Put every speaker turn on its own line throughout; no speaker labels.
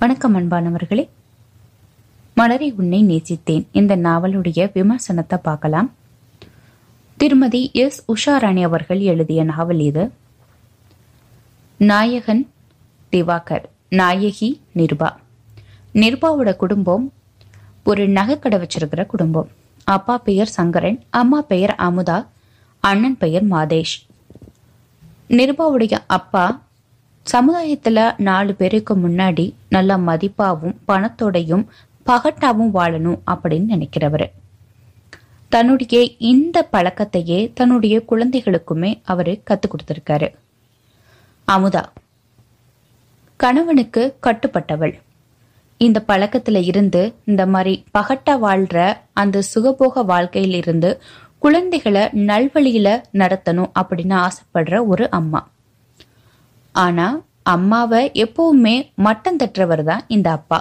வணக்கம் அன்பானவர்களே. மலரை உன்னை நேசித்தேன். இந்த நாவலுடைய விமர்சனத்தை பார்க்கலாம். திருமதி எஸ். உஷாராணி அவர்கள் எழுதிய நாவல் இது. நாயகன் திவாகர் நாயகி நிர்பா. நிர்பாவோட குடும்பம் ஒரு நகைக்கடை வச்சிருக்கிற குடும்பம். அப்பா பெயர் சங்கரன் அம்மா பெயர் அமுதா அண்ணன் பெயர் மாதேஷ். நிர்பாவுடைய அப்பா சமுதாயத்துல நாலு பேருக்கு முன்னாடி நல்ல மதிப்பாவும் பணத்தோடையும் பகட்டாவும் வாழணும் அப்படின்னு நினைக்கிறவர். தன்னுடைய இந்த பழக்கத்தையே தன்னுடைய குழந்தைகளுக்குமே அவரு கத்து கொடுத்திருக்காரு. அமுதா கணவனுக்கு கட்டுப்பட்டவள். இந்த பழக்கத்துல இருந்து இந்த மாதிரி பகட்டா வாழ்ற அந்த சுகபோக வாழ்க்கையிலிருந்து குழந்தைகளை நல்வழியில நடத்தணும் அப்படின்னு ஆசைப்படுற ஒரு அம்மா. ஆனா அம்மாவை எப்பவுமே மட்டம் தட்டுறவர் தான் இந்த அப்பா.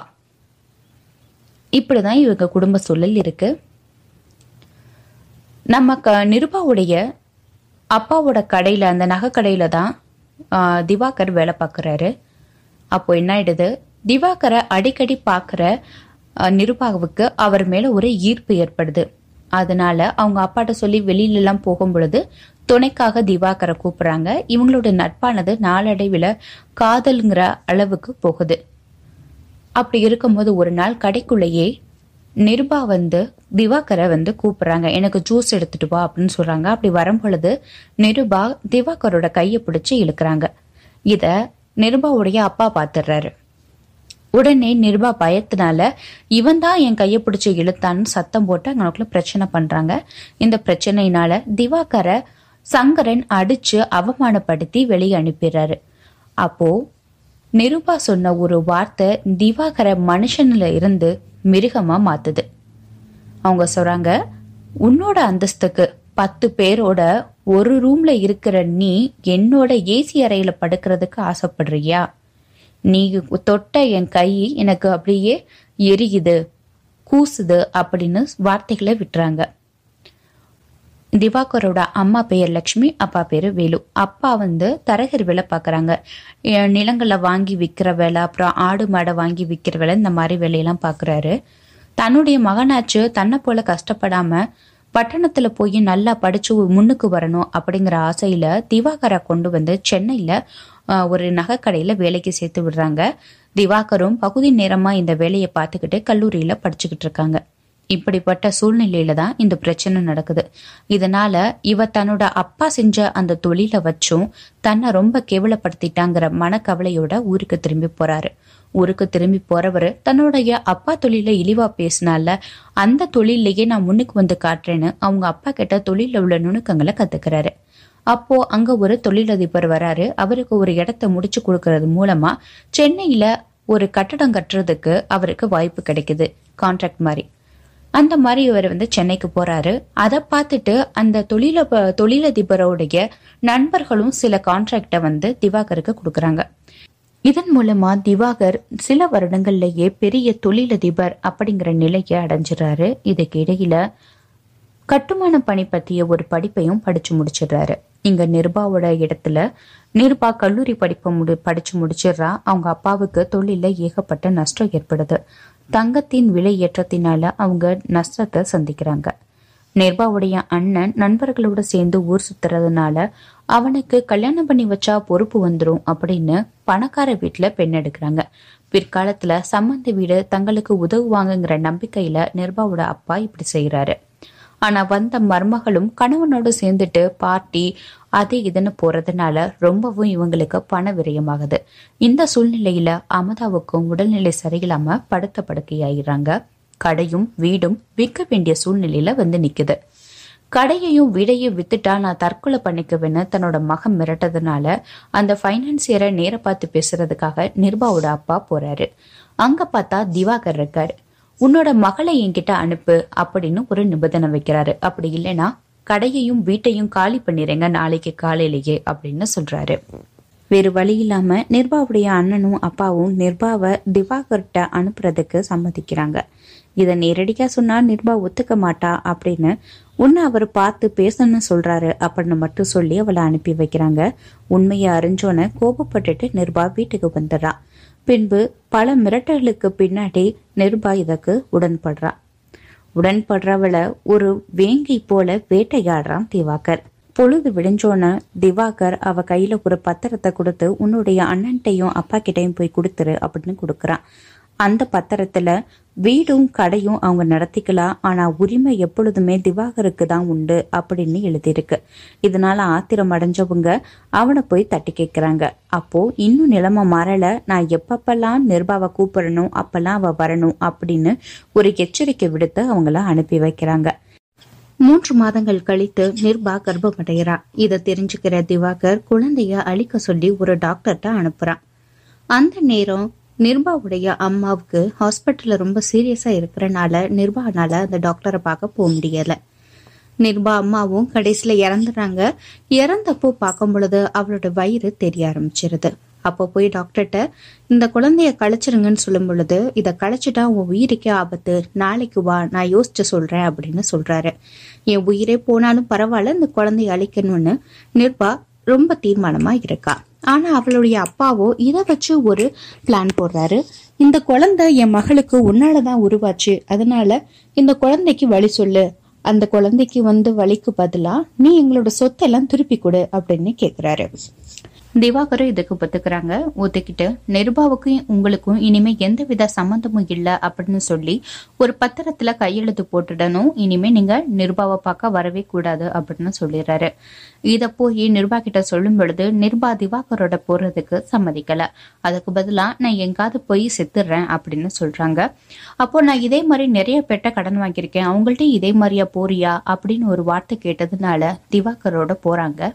இப்படிதான் இவங்க குடும்ப சூழல் இருக்கு. நம்ம க நிருபாவுடைய அப்பாவோட கடையில் அந்த நகை கடையில் தான் திவாகர் வேலை பார்க்குறாரு. அப்போ என்ன ஆயிடுது? திவாகரை அடிக்கடி பார்க்குற நிருபாவுக்கு அவர் மேலே ஒரு ஈர்ப்பு ஏற்படுது. அதனால அவங்க அப்பாட்ட சொல்லி வெளியிலலாம் போகும் பொழுது துணைக்காக திவாகரை கூப்பிடுறாங்க. இவங்களோட நட்பானது நாளடைவில் காதல்ங்கிற அளவுக்கு போகுது. அப்படி இருக்கும்போது ஒரு நாள் கடைக்குள்ளேயே நிருபா வந்து திவாகரை வந்து கூப்பிடுறாங்க. எனக்கு ஜூஸ் எடுத்துட்டு வா அப்படின்னு சொல்றாங்க. அப்படி வரும் பொழுது நிருபா திவாகரோட கையை பிடிச்சி இழுக்கிறாங்க. இத நிருபாவுடைய அப்பா பாத்துடுறாரு உடனே நிருபா பயத்தினால இவன் தான் என் கையை பிடிச்சி இழுத்தான்னு சத்தம் போட்டு அவங்களுக்குள்ள பிரச்சனை பண்றாங்க. இந்த பிரச்சனையினால திவாகரை சங்கரன் அடிச்சு அவமானப்படுத்தி வெளியே அனுப்பிடுறாரு அப்போ நிருபா சொன்ன ஒரு வார்த்தை திவாகர மனுஷன்ல இருந்து மிருகமா மாத்துது. அவங்க சொல்றாங்க உன்னோட அந்தஸ்துக்கு பத்து பேரோட ஒரு ரூம்ல இருக்கிற நீ என்னோட ஏசி அறையில படுக்கிறதுக்கு ஆசைப்படுறியா? நீ தொட்ட என் கை எனக்கு அப்படியே எரியுது கூசுது அப்படின்னு வார்த்தைகளை விட்டுறாங்க. திவாகரோட அம்மா பெயர் லக்ஷ்மி அப்பா பேரு வேலு. அப்பா வந்து தரகர் வேலை பார்க்குறாங்க நிலங்களை வாங்கி விற்கிற வேலை அப்புறம் ஆடு மாடை வாங்கி விற்கிற வேலை இந்த மாதிரி வேலையெல்லாம் பார்க்குறாரு தன்னுடைய மகனாச்சு தன்னை போல கஷ்டப்படாம பட்டணத்துல போய் நல்லா படிச்சு முன்னுக்கு வரணும் அப்படிங்கிற ஆசையில திவாகரை கொண்டு வந்து சென்னையில ஒரு நகைக்கடையில வேலைக்கு சேர்த்து விடுறாங்க. திவாகரும் பகுதி நேரமா இந்த வேலையை பார்த்துக்கிட்டு கல்லூரியில படிச்சுக்கிட்டு இருக்காங்க. இப்படிப்பட்ட சூழ்நிலையில தான் இந்த பிரச்சனை நடக்குது. இதனால இவ தன்னோட அப்பா செஞ்ச அந்த தொழிலை வச்சும் தன்னை ரொம்ப கேவலப்படுத்திட்டாங்கிற மனக்கவலையோட ஊருக்கு திரும்பி போறாரு. ஊருக்கு திரும்பி போறவர் தன்னுடைய அப்பா தொழில இழிவா பேசினால அந்த தொழிலையே நான் முன்னுக்கு வந்து காட்டுறேன்னு அவங்க அப்பா கிட்ட தொழில உள்ள நுணுக்கங்களை கத்துக்கிறாரு. அப்போ அங்க ஒரு தொழிலதிபர் வராரு. அவருக்கு ஒரு இடத்த முடிச்சு கொடுக்கறது மூலமா சென்னையில ஒரு கட்டடம் கட்டுறதுக்கு அவருக்கு வாய்ப்பு கிடைக்குது. கான்ட்ராக்ட் மாதிரி. அந்த மாதிரி இவர் வந்து சென்னைக்கு போறாரு. அதை பார்த்துட்டு அந்த தொழில தொழிலதிபரோடைய நண்பர்களும் சில கான்ட்ராக்டை வந்து திவாகருக்கு கொடுக்கறாங்க. இதன் மூலமா திவாகர் சில வருடங்கள்லயே பெரிய தொழிலதிபர் அப்படிங்கிற நிலையை அடைஞ்சிடறாரு. இதுக்கு இடையில கட்டுமான பணி பத்திய ஒரு படிப்பையும் படிச்சு முடிச்சிடுறாரு. இங்க நிருபாவோட இடத்துல நிருபா கல்லூரி படிப்பை முடி படிச்சு முடிச்சிடுறா. அவங்க அப்பாவுக்கு தொழில ஏகப்பட்ட நஷ்டம் ஏற்படுது. தங்கத்தின் விலை ஏற்றத்தினால அவங்க நஷ்டத்தை சந்திக்கிறாங்க. நிர்பாவுடைய அண்ணன் நண்பர்களோட சேர்ந்து ஊர் சுத்துறதுனால அவனுக்கு கல்யாணம் பண்ணி வச்சா பொறுப்பு வந்துரும் அப்படின்னு பணக்கார வீட்டுல பெண் எடுக்கிறாங்க. பிற்காலத்துல சம்மந்தி வீடு தங்களுக்கு உதவுவாங்கங்கிற நம்பிக்கையில நிர்பாவோட அப்பா இப்படி செய்யறாரு ஆனா வந்த மருமகளும் கணவனோட சேர்ந்துட்டு பார்ட்டி அது இதுன்னு போறதுனால ரொம்பவும் இவங்களுக்கு பண விரயமாகுது. இந்த சூழ்நிலையில அமதாவுக்கும் உடல்நிலை சரியில்லாம படுத்த படுக்கையாயிடுறாங்க. கடையும் வீடும் விற்க வேண்டிய சூழ்நிலையில வந்து நிக்குது. கடையையும் வீடையும் வித்துட்டா நான் தற்கொலை பண்ணிக்குவேன்னு தன்னோட மகன் மிரட்டதுனால அந்த ஃபைனான்சியரை நேர பார்த்து பேசுறதுக்காக நிர்பாவோட அப்பா போறாரு. அங்க பார்த்தா திவாகர் இருக்காரு. உன்னோட மகளை என்கிட்ட அனுப்பு அப்படின்னு ஒரு நிபந்தனை வைக்கிறாரு. அப்படி இல்லைன்னா கடையையும் வீட்டையும் காலி பண்ணிடுங்க நாளைக்கு காலையிலேயே அப்படின்னு சொல்றாரு. வேறு வழி இல்லாம நிர்பாவுடைய அண்ணனும் அப்பாவும் நிர்பாவை திவாகர்கிட்ட அனுப்புறதுக்கு சம்மதிக்கிறாங்க. இதை நேரடியா சொன்னா நிர்பா ஒத்துக்க மாட்டா அப்படின்னு உன்னை அவர் பார்த்து பேசணும்னு சொல்றாரு அப்படின்னு மட்டும் சொல்லி அவளை அனுப்பி வைக்கிறாங்க. உண்மையை அறிஞ்சோன்னு கோபப்பட்டுட்டு நிர்பா வீட்டுக்கு வந்துடுறா. பின்பு பல மிரட்டல்களுக்கு பின்னாடி நிர்பா இதற்கு உடன்படுறா. உடன்படுறவள ஒரு வேங்கை போல வேட்டையாடுறான் திவாகர். பொழுது விடிஞ்சோன்ன திவாகர் அவ கையில ஒரு பத்திரத்தை கொடுத்து உன்னுடைய அண்ணன்ட்டையும் அப்பா கிட்டையும் போய் கொடுத்துரு அப்படின்னு கொடுக்கறான். அந்த பத்திரத்துல வீடும் கடையும் அவங்க நடத்திக்கலாம் ஆனா உரிமை எப்பொழுதுமே திவாகருக்கு தான் உண்டு அப்படின்னு எழுதியிருக்கு. இதனால ஆத்திரம் அடைஞ்சவங்க அவனை போய் தட்டி கேட்கிறாங்க. அப்போ இன்னும் நிலைமை மாறல. நான் எப்பப்பெல்லாம் நிர்பாவை கூப்பிடணும் அப்பெல்லாம் அவ வரணும் அப்படின்னு ஒரு எச்சரிக்கை விடுத்து அவங்கள அனுப்பி வைக்கிறாங்க. மூன்று மாதங்கள் கழித்து நிர்பா கர்ப்பமடைகிறா. இதை தெரிஞ்சுக்கிற திவாகர் குழந்தைய அழிக்க சொல்லி ஒரு டாக்டர்கிட்ட அனுப்புறான். அந்த நேரம் நிர்பாவுடைய அம்மாவுக்கு ஹாஸ்பிட்டலில் ரொம்ப சீரியஸாக இருக்கிறனால நிர்பானால அந்த டாக்டரை பார்க்க போக முடியல. நிர்பா அம்மாவும் கடைசியில இறந்துறாங்க. இறந்தப்போ பார்க்கும் பொழுது அவளோட வயிறு தெரிய ஆரம்பிச்சிருது. அப்போ போய் டாக்டர்கிட்ட இந்த குழந்தைய கழிச்சிருங்கன்னு சொல்லும் பொழுது இதை கழிச்சிட்டா உன் உயிருக்கே ஆபத்து. நாளைக்கு வா நான் யோசிச்சு சொல்றேன் அப்படின்னு சொல்றாரு. என் உயிரே போனாலும் பரவாயில்ல இந்த குழந்தைய அழிக்கணும்னு நிர்பா ரொம்ப தீர்மானமா இருக்கா? ஆனா அவளுடைய அப்பாவோ இதை வச்சு ஒரு பிளான் போடுறாரு. இந்த குழந்தை என் மகளுக்கு உன்னாலதான் உருவாச்சு. அதனால இந்த குழந்தைக்கு வழி சொல்லு. அந்த குழந்தைக்கு வந்து வழிக்கு பதிலா நீ எங்களோட சொத்தெல்லாம் திருப்பி கொடு அப்படின்னு கேக்குறாரு. திவாகரும் இதுக்கு ஒத்துக்கிறாங்க. ஒத்துக்கிட்டு நிருபாவுக்கும் உங்களுக்கும் இனிமே எந்தவித சம்மந்தமும் இல்ல அப்படின்னு சொல்லி ஒரு பத்திரத்துல கையெழுத்து போட்டுடணும். இனிமே நீங்க நிருபாவை பார்க்க வரவே கூடாது அப்படின்னு சொல்லிடுறாரு. இத போய் நிருபா கிட்ட சொல்லும் பொழுது நிருபா திவாகரோட போறதுக்கு சம்மதிக்கல. அதுக்கு பதிலா நான் எங்காவது போய் செத்துடுறேன் அப்படின்னு சொல்றாங்க. அப்போ நான் இதே மாதிரி நிறைய பெட்ட கடன் வாங்கியிருக்கேன். அவங்கள்ட்ட இதே மாதிரியா போறியா? அப்படின்னு ஒரு வார்த்தை கேட்டதுனால திவாகரோட போறாங்க.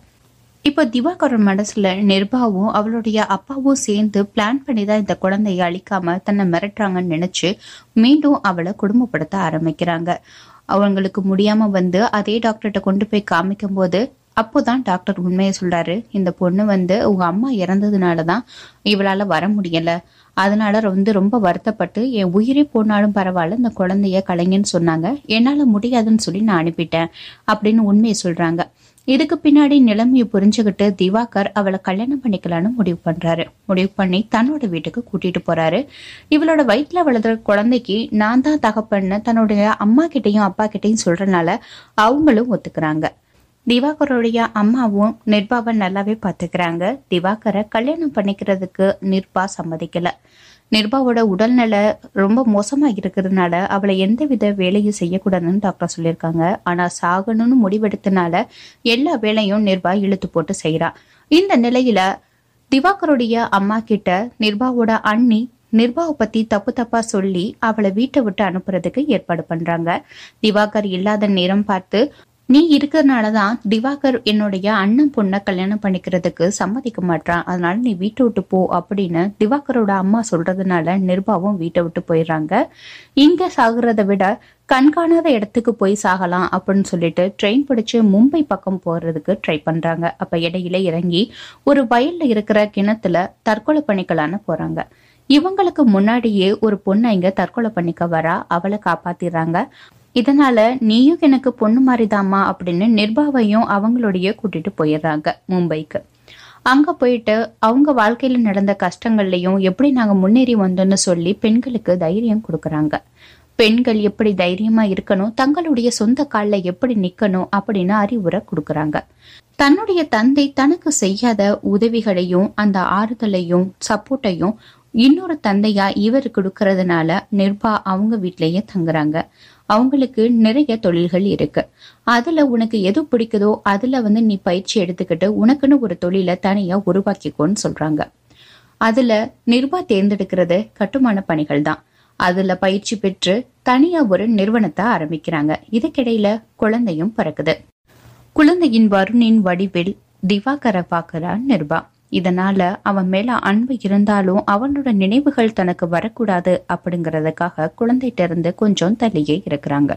இப்போ திவாகரன் மனசுல நிர்பாவும் அவளுடைய அப்பாவும் சேர்ந்து பிளான் பண்ணி தான் இந்த குழந்தைய அழிக்காம தன்னை மிரட்டுறாங்கன்னு நினைச்சு மீண்டும் அவளை குடும்பப்படுத்த ஆரம்பிக்கிறாங்க. அவங்களுக்கு முடியாம வந்து அதே டாக்டர்கிட்ட கொண்டு போய் காமிக்கும் போது அப்போதான் டாக்டர் உண்மையை சொல்றாரு. இந்த பொண்ணு வந்து உங்க அம்மா இறந்ததுனால தான் இவளால வர முடியல. அதனால வந்து ரொம்ப வருத்தப்பட்டு என் உயிரே போனாலும் பரவாயில்ல இந்த குழந்தைய கலைங்கன்னு சொன்னாங்க. என்னால முடியாதுன்னு சொல்லி நான் அனுப்பிட்டேன். அப்படின்னு உண்மையை சொல்றாங்க. இதுக்கு பின்னாடி நிலைமையை புரிஞ்சுக்கிட்டு திவாகர் அவளை கல்யாணம் பண்ணிக்கலான்னு முடிவு பண்றாரு. முடிவு பண்ணி தன்னோட வீட்டுக்கு கூட்டிட்டு போறாரு. இவளோட வயிற்றுல வளர்ற குழந்தைக்கு நான் தான் தகப்பன்னு தன்னுடைய அம்மா கிட்டையும் அப்பா கிட்டையும் சொல்றனால அவங்களும் ஒத்துக்கிறாங்க. திவாகருடைய அம்மாவும் நிர்பாவை நல்லாவே பாத்துக்கிறாங்க திவாகரை கல்யாணம் பண்ணிக்கிறதுக்கு நிர்பா சம்மதிக்கல. நிர்பாவோட உடல்நிலை ரொம்ப மோசமா இருக்கிறதுனால அவளை எந்தவித வேலையும் செய்யக்கூடாதுன்னு டாக்டர் சொல்லியிருக்காங்க. ஆனா சாகணும்னு முடிவெடுத்தனால எல்லா வேலையும் நிர்பா இழுத்து போட்டு செய்யறா இந்த நிலையில திவாகருடைய அம்மா கிட்ட நிர்பாவோட அண்ணி நிர்பாவை பத்தி தப்பு தப்பா சொல்லி அவளை வீட்டை விட்டு அனுப்புறதுக்கு ஏற்பாடு பண்றாங்க. திவாகர் இல்லாத நேரம் பார்த்து நீ இருக்கிறதுனாலதான் திவாகர் என்னுடைய அண்ணன் பொண்ணை கல்யாணம் பண்ணிக்கிறதுக்கு சம்மதிக்க மாட்டான் அதனால நீ வீட்டை விட்டு போ அப்படின்னு திவாகரோட அம்மா சொல்றதுனால நிர்பாவும் வீட்டை விட்டு போயிடுறாங்க. இங்க சாகுறதை விட கண்காணாத இடத்துக்கு போய் சாகலாம் அப்படின்னு சொல்லிட்டு ட்ரெயின் பிடிச்சு மும்பை பக்கம் போறதுக்கு ட்ரை பண்றாங்க. அப்ப இடையில இறங்கி ஒரு வயல்ல இருக்கிற கிணத்துல தற்கொலை பண்ணிக்கலான்னு போறாங்க. இவங்களுக்கு முன்னாடியே ஒரு பொண்ணை இங்க தற்கொலை பண்ணிக்க வரா. அவளை காப்பாத்திடுறாங்க. இதனால நீயும் எனக்கு பொண்ணு மாதிரிதாம்மா அப்படின்னு நிர்பாவையும் அவங்களுடைய கூட்டிட்டு போயிடுறாங்க மும்பைக்கு. அங்க போயிட்டு அவங்க வாழ்க்கையில நடந்த கஷ்டங்கள்லயும் எப்படி நாங்க முன்னேறி வந்தோம்னு சொல்லி பெண்களுக்கு தைரியம் கொடுக்கறாங்க. பெண்கள் எப்படி தைரியமா இருக்கணும் தங்களுடைய சொந்த காலில் எப்படி நிக்கணும் அப்படின்னு அறிவுரை கொடுக்கறாங்க. தன்னுடைய தந்தை தனக்கு செய்யாத உதவிகளையும் அந்த ஆறுதலையும் சப்போர்ட்டையும் இன்னொரு தந்தையா இவர் கொடுக்கறதுனால நிர்பா அவங்க வீட்லயே தங்குறாங்க. அவங்களுக்கு நிறைய தொழில்கள் இருக்கு. அதுல உனக்கு எது பிடிக்குதோ அதுல வந்து நீ பயிற்சி எடுத்துக்கிட்டு உனக்குன்னு ஒரு தொழிலை தனியா உருவாக்கிக்கோன்னு சொல்றாங்க. அதுல நிர்வா தேர்ந்தெடுக்கிறது கட்டுமான பணிகள் தான். அதுல பயிற்சி பெற்று தனியா ஒரு நிறுவனத்தை ஆரம்பிக்கிறாங்க. இதுக்கிடையில குழந்தையும் பிறக்குது. குழந்தையின் வருணின் வடிவில் திவாகரை பார்க்கிறான் நிர்பா இதனால அவன் மேல அன்பு இருந்தாலும் அவனோட நினைவுகள் தனக்கு வரக்கூடாது அப்படிங்கறதுக்காக குழந்தைகிட்ட இருந்து கொஞ்சம் தள்ளியே இருக்கிறாங்க.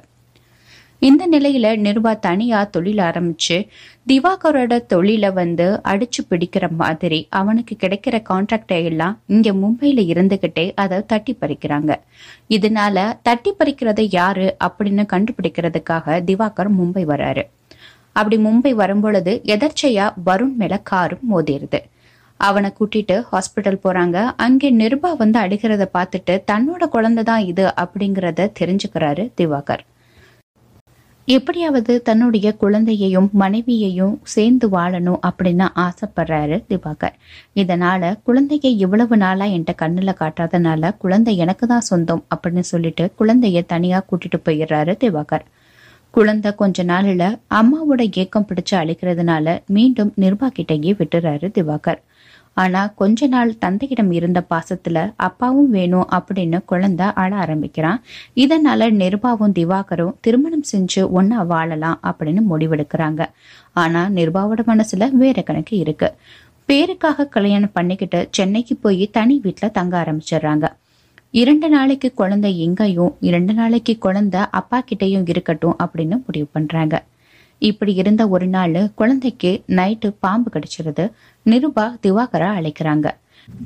இந்த நிலையில நிர்வா தனியா தொழில் ஆரம்பிச்சு திவாகரோட தொழிலை வந்து அடிச்சு பிடிக்கிற மாதிரி அவனுக்கு கிடைக்கிற கான்ட்ராக்டை எல்லாம் இங்க மும்பையில இருந்துகிட்டே அதை தட்டி பறிக்கிறாங்க. இதனால தட்டி பறிக்கிறது யாரு அப்படின்னு கண்டுபிடிக்கிறதுக்காக திவாகர் மும்பை வராரு. அப்படி மும்பை வரும்பொழுது எதர்ச்சையா வருண் மேல காரும் மோதிருது. அவனை கூட்டிட்டு ஹாஸ்பிட்டல் போறாங்க. அங்கே நிருபா வந்து அடிக்கிறத பார்த்துட்டு தன்னோட குழந்தை தான் இது அப்படிங்கறத தெரிஞ்சுக்கிறாரு திவாகர். எப்படியாவது தன்னுடைய குழந்தையையும் மனைவியையும் சேர்ந்து வாழணும் அப்படின்னு ஆசைப்படுறாரு திவாகர். இதனால குழந்தைய இவ்வளவு நாளா என்கிட்ட கண்ணுல காட்டாதனால குழந்தை எனக்கு தான் சொந்தம் அப்படின்னு சொல்லிட்டு குழந்தைய தனியா கூட்டிட்டு போயிடுறாரு திவாகர். குழந்தை கொஞ்ச நாள்ல அம்மாவோட ஏக்கம் பிடிச்சு அழிக்கிறதுனால மீண்டும் நிர்வாகிட்டையே விட்டுறாரு திவாகர். ஆனா கொஞ்ச நாள் தந்தையிடம் இருந்த பாசத்துல அப்பாவும் வேணும் அப்படின்னு குழந்தை அழ ஆரம்பிக்கிறான். இதனால நிர்பாவும் திவாகரும் திருமணம் செஞ்சு ஒன்னா வாழலாம் அப்படின்னு முடிவெடுக்கிறாங்க. ஆனா நிர்பாவோட மனசுல வேற கணக்கு இருக்கு. பேருக்காக கல்யாணம் பண்ணிக்கிட்டு சென்னைக்கு போய் தனி வீட்டுல தங்க ஆரம்பிச்சிடுறாங்க. இரண்டு நாளைக்கு குழந்தை எங்கேயும் இரண்டு நாளைக்கு குழந்தை அப்பா கிட்டயும் இருக்கட்டும் அப்படின்னு முடிவு பண்றாங்க. இப்படி இருந்த ஒரு நாள் குழந்தைக்கு நைட்டு பாம்பு கடிச்சிருது. நிருபா திவாகரா அழைக்கிறாங்க.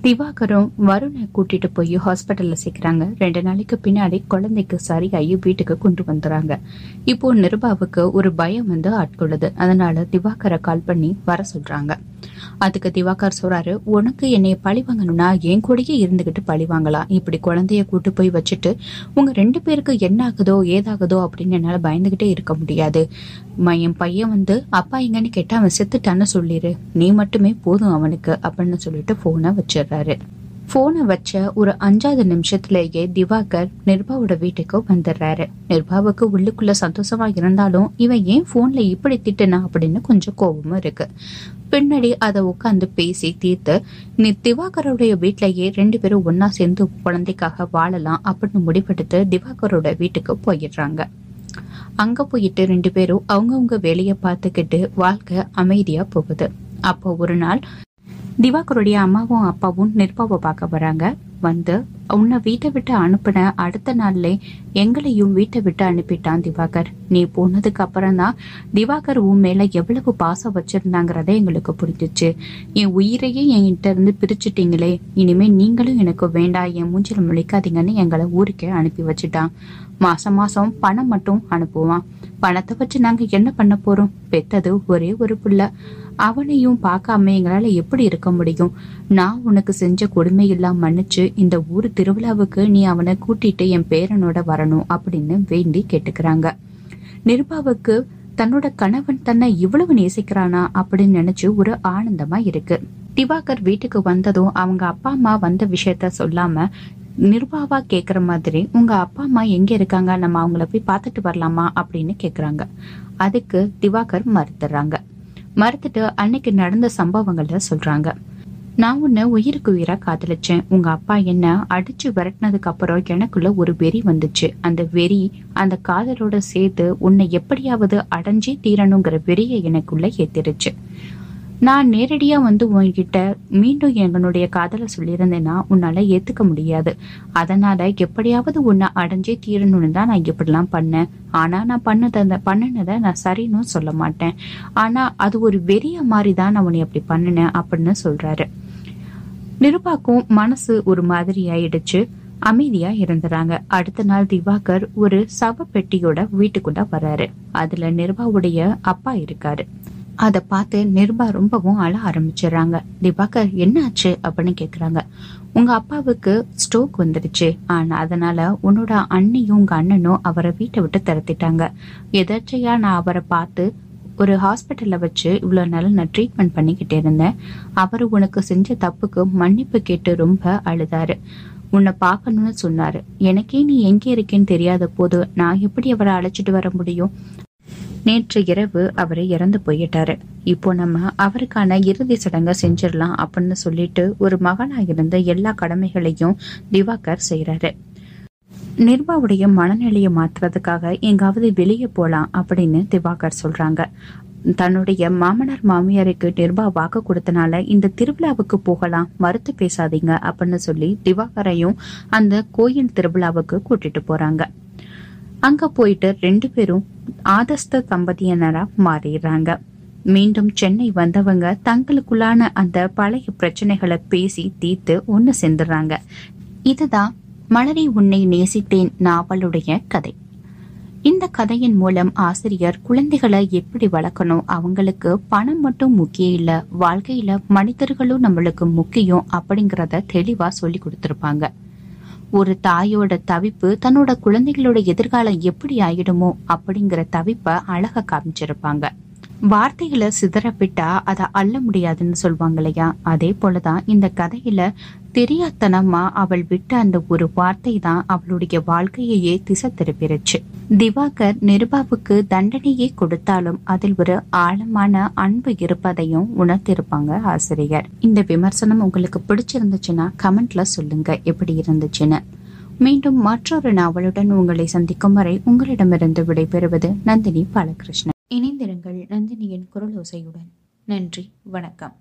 திவாகரும் வருணை கூட்டிட்டு போய் ஹாஸ்பிட்டல்ல சேர்க்கிறாங்க. ரெண்டு நாளைக்கு பின்னாடி குழந்தைக்கு சரியாகி வீட்டுக்கு கொண்டு வந்துறாங்க. இப்போ நிருபாவுக்கு ஒரு பயம் வந்து ஆட்கொள்ளுது. அதனால திவாகரை கால் பண்ணி வர சொல்றாங்க. அதுக்கு திவாகர் சொல்றாரு உனக்கு என்னைய பழி வாங்கணும்னா என் கூடயே இருந்துகிட்டு பழி வாங்கலாம். இப்படி குழந்தைய கூட்டு போய் வச்சுட்டு உங்க ரெண்டு பேருக்கு என்ன ஆகுதோ ஏதாகுதோ அப்படின்னு என்னால பயந்துகிட்டே இருக்க முடியாது. என் பையன் வந்து அப்பா எங்கன்னு கேட்டா அவன் செத்துட்டான்னு சொல்லிடு நீ மட்டுமே போதும் அவனுக்கு அப்படின்னு சொல்லிட்டு போனை வச்சிடுறாரு. போனை வச்ச ஒரு அஞ்சாவது நிமிஷத்திலேயே திவாகர் நிர்பாவோட வீட்டுக்கு வந்துடுறாரு. நிர்பாவுக்கு உள்ளுக்குள்ள சந்தோஷமா இருந்தாலும் இவன் ஏன் போன்ல இப்படி திட்டுனா? அப்படின்னு கொஞ்சம் கோபமும் இருக்கு. பின்னாடி அதை உட்காந்து பேசி தீர்த்து நீ திவாகரோடைய வீட்லயே ரெண்டு பேரும் ஒன்னா சேர்ந்து குழந்தைக்காக வாழலாம் அப்படின்னு முடிவெடுத்து திவாகரோட வீட்டுக்கு போயிடுறாங்க. அங்க போயிட்டு ரெண்டு பேரும் அவங்கவுங்க வேலையை பார்த்துக்கிட்டு வாழ்க்கை அமைதியா போகுது. அப்போ ஒரு நாள் திவாகருடைய அம்மாவும் அப்பாவும் நிர்பாவை பார்க்க வராங்க. வந்து உன்னை வீட்டை விட்டு அனுப்பின அடுத்த நாள்ல எங்களையும் வீட்டை விட்டு அனுப்பிட்டான் திவாகர். நீ போனதுக்கு அப்புறம் தான் திவாகர் உன் மேல எவ்வளவு பாசம் வச்சிருந்தாங்கிறத எங்களுக்கு புரிஞ்சிச்சு. என் உயிரையே என்கிட்ட இருந்து பிரிச்சுட்டீங்களே. இனிமே நீங்களும் எனக்கு வேண்டாம். என் மூஞ்சில முழிக்காதீங்கன்னு எங்களை ஊருக்கே அனுப்பி வச்சுட்டான். மாசம் மாசம் பணம் மட்டும் அனுப்புவான். பணத்தை வச்சு நாங்க என்ன பண்ண போறோம்? பெத்தது ஒரே ஒரு புள்ள. அவனையும் பார்க்காம எங்களால எப்படி இருக்க முடியும்? நான் உனக்கு செஞ்ச கொடுமையெல்லாம் மன்னிச்சு இந்த ஊர் திருவிழாவுக்கு நீ அவனை கூட்டிட்டு என் பேரனோட வரணும் அப்படின்னு வேண்டி கேட்டுக்கிறாங்க. நிருபாவுக்கு தன்னோட கணவன் தன்னை இவ்வளவு நேசிக்கிறானா அப்படின்னு நினைச்சு ஒரு ஆனந்தமா இருக்கு. திவாகர் வீட்டுக்கு வந்ததும் அவங்க அப்பா அம்மா வந்த விஷயத்த சொல்லாம நிர்வாவா கேக்குற மாதிரி உங்க அப்பா அம்மா எங்க இருக்காங்க? நம்ம அவங்கள போய் பார்த்துட்டு வரலாமா? அப்படின்னு கேக்குறாங்க. அதுக்கு திவாகர் மறுத்துறாங்க. மறுத்துட்டு அன்னைக்கு நடந்த சம்பவங்களை சொல்றாங்க. நான் உன்னை உயிருக்கு உயிரா காதலிச்சேன். உங்க அப்பா என்ன அடிச்சு விரட்டினதுக்கு அப்புறம் எனக்குள்ள ஒரு வெறி வந்துச்சு. அந்த வெறி அந்த காதலோட சேர்த்து உன்னை எப்படியாவது அடைஞ்சே தீரணுங்கிற வெறியை எனக்குள்ள ஏத்திருச்சு. நான் நேரடியா வந்து உன்கிட்ட மீண்டும் எங்களுடைய காதலை சொல்லியிருந்தேன்னா உன்னால ஏத்துக்க முடியாது. அதனால எப்படியாவது உன்னை அடைஞ்சே தீரணும்னு தான் நான் இப்படிலாம் பண்ணேன். ஆனா நான் பண்ணதை பண்ணினதை நான் சரின்னு சொல்ல மாட்டேன். ஆனா அது ஒரு வெறிய மாதிரி தான் நான் உன்னை அப்படி பண்ணினேன் அப்படின்னு சொல்றாரு. நிருபாக்கும் மனசு ஒரு மாதிரி ஆயிடுச்சு அமைதியா இருந்துறாங்க. அடுத்த நாள் திவாகர் ஒரு சவ பெட்டியோட வீட்டுக்குள்ள வர்றாரு. அதுல நிருபாவுடைய அப்பா இருக்காரு. அதை பார்த்து நிர்பா ரொம்பவும் அழ ஆரம்பிச்சிடுறாங்க. திவாகர் என்னாச்சு? அப்படின்னு கேக்குறாங்க. உங்க அப்பாவுக்கு ஸ்ட்ரோக் வந்துடுச்சு. ஆனா அதனால உன்னோட அண்ணியும் உங்க அண்ணனும் அவரை வீட்டை விட்டு திரத்திட்டாங்க. எதாச்சையா நான் அவரை பார்த்து ஒரு ஹாஸ்பிட்டல்ல வச்சு இவ்வளவு நாள் நான் ட்ரீட்மெண்ட் பண்ணிக்கிட்டே இருந்தேன். அவர் உனக்கு செஞ்ச தப்புக்கு மன்னிப்பு கேட்டு ரொம்ப அழுதாரு. உன்னை பார்க்கணும்னு சொன்னாரு. எனக்கே நீ எங்கே இருக்கேன்னு தெரியாத போது நான் எப்படி அவரை அழைச்சிட்டு வர முடியும்? நேற்று இரவு அவரை இறந்து போயிட்டாரு. இப்போ நம்ம அவருக்கான இறுதி சடங்கை செஞ்சிடலாம் அப்படின்னு சொல்லிட்டு ஒரு மகனா இருந்த எல்லா கடமைகளையும் திவாகர் செய்யறாரு நிர்மாவுடைய மனநிலையை மாத்துறதுக்காக எங்காவது வெளியே போலாம் அப்படின்னு திவாகர் சொல்றாங்க. தன்னுடைய மாமனார் மாமியாருக்கு நிர்பா வாக்கு கொடுத்தனால இந்த திருவிழாவுக்கு போகலாம் மறுத்து பேசாதீங்க அப்படின்னு சொல்லி திவாகரையும் அந்த கோயில் திருவிழாவுக்கு கூட்டிட்டு போறாங்க. அங்க போயிட்டு ரெண்டு பேரும் ஆதஸ்த தம்பதியினரா மாறிடுறாங்க. மீண்டும் சென்னை வந்தவங்க தங்களுக்குள்ளான அந்த பழைய பிரச்சனைகளை பேசி தீர்த்து ஒன்னு சேர்ந்துடுறாங்க இதுதான் மலரை உன்னை நேசித்தேன் நாவலுடைய கதை. இந்த கதையின் மூலம் ஆசிரியர் குழந்தைகளை எப்படி வளர்க்கணும் அவங்களுக்கு பணம் மட்டும் முக்கியம் இல்ல வாழ்க்கையில மனிதர்களும் நம்மளுக்கு முக்கியம் அப்படிங்கறத தெளிவா சொல்லி கொடுத்திருப்பாங்க. ஒரு தாயோட தவிப்பு தன்னோட குழந்தைகளோட எதிர்காலம் எப்படி ஆயிடுமோ அப்படிங்கிற தவிப்பை அழகா காமிச்சிருப்பாங்க. வார்த்தைகளை சிதறப்பிட்டா அதை அள்ள முடியாதுன்னு சொல்லுவாங்க இல்லையா அதே போலதான் இந்த கதையில தெரியாத்தனமா அவள் விட்ட அந்த ஒரு வார்த்தை தான் அவளுடைய வாழ்க்கையையே திசை திருப்பிருச்சு. திவாகர் நிருபாவுக்கு தண்டனையே கொடுத்தாலும் அதில் ஒரு ஆழமான அன்பு இருப்பதையும் உணர்த்திருப்பாங்க ஆசிரியர். இந்த விமர்சனம் உங்களுக்கு பிடிச்சிருந்துச்சுன்னா கமெண்ட்ல சொல்லுங்க எப்படி இருந்துச்சுன்னு. மீண்டும் மற்றொரு நாவலுடன் உங்களை சந்திக்கும் வரை உங்களிடமிருந்து விடைபெறுவது நந்தினி பாலகிருஷ்ணன். இணைந்திருங்கள் நந்தினியின் குரல் ஓசையுடன் நன்றி வணக்கம்.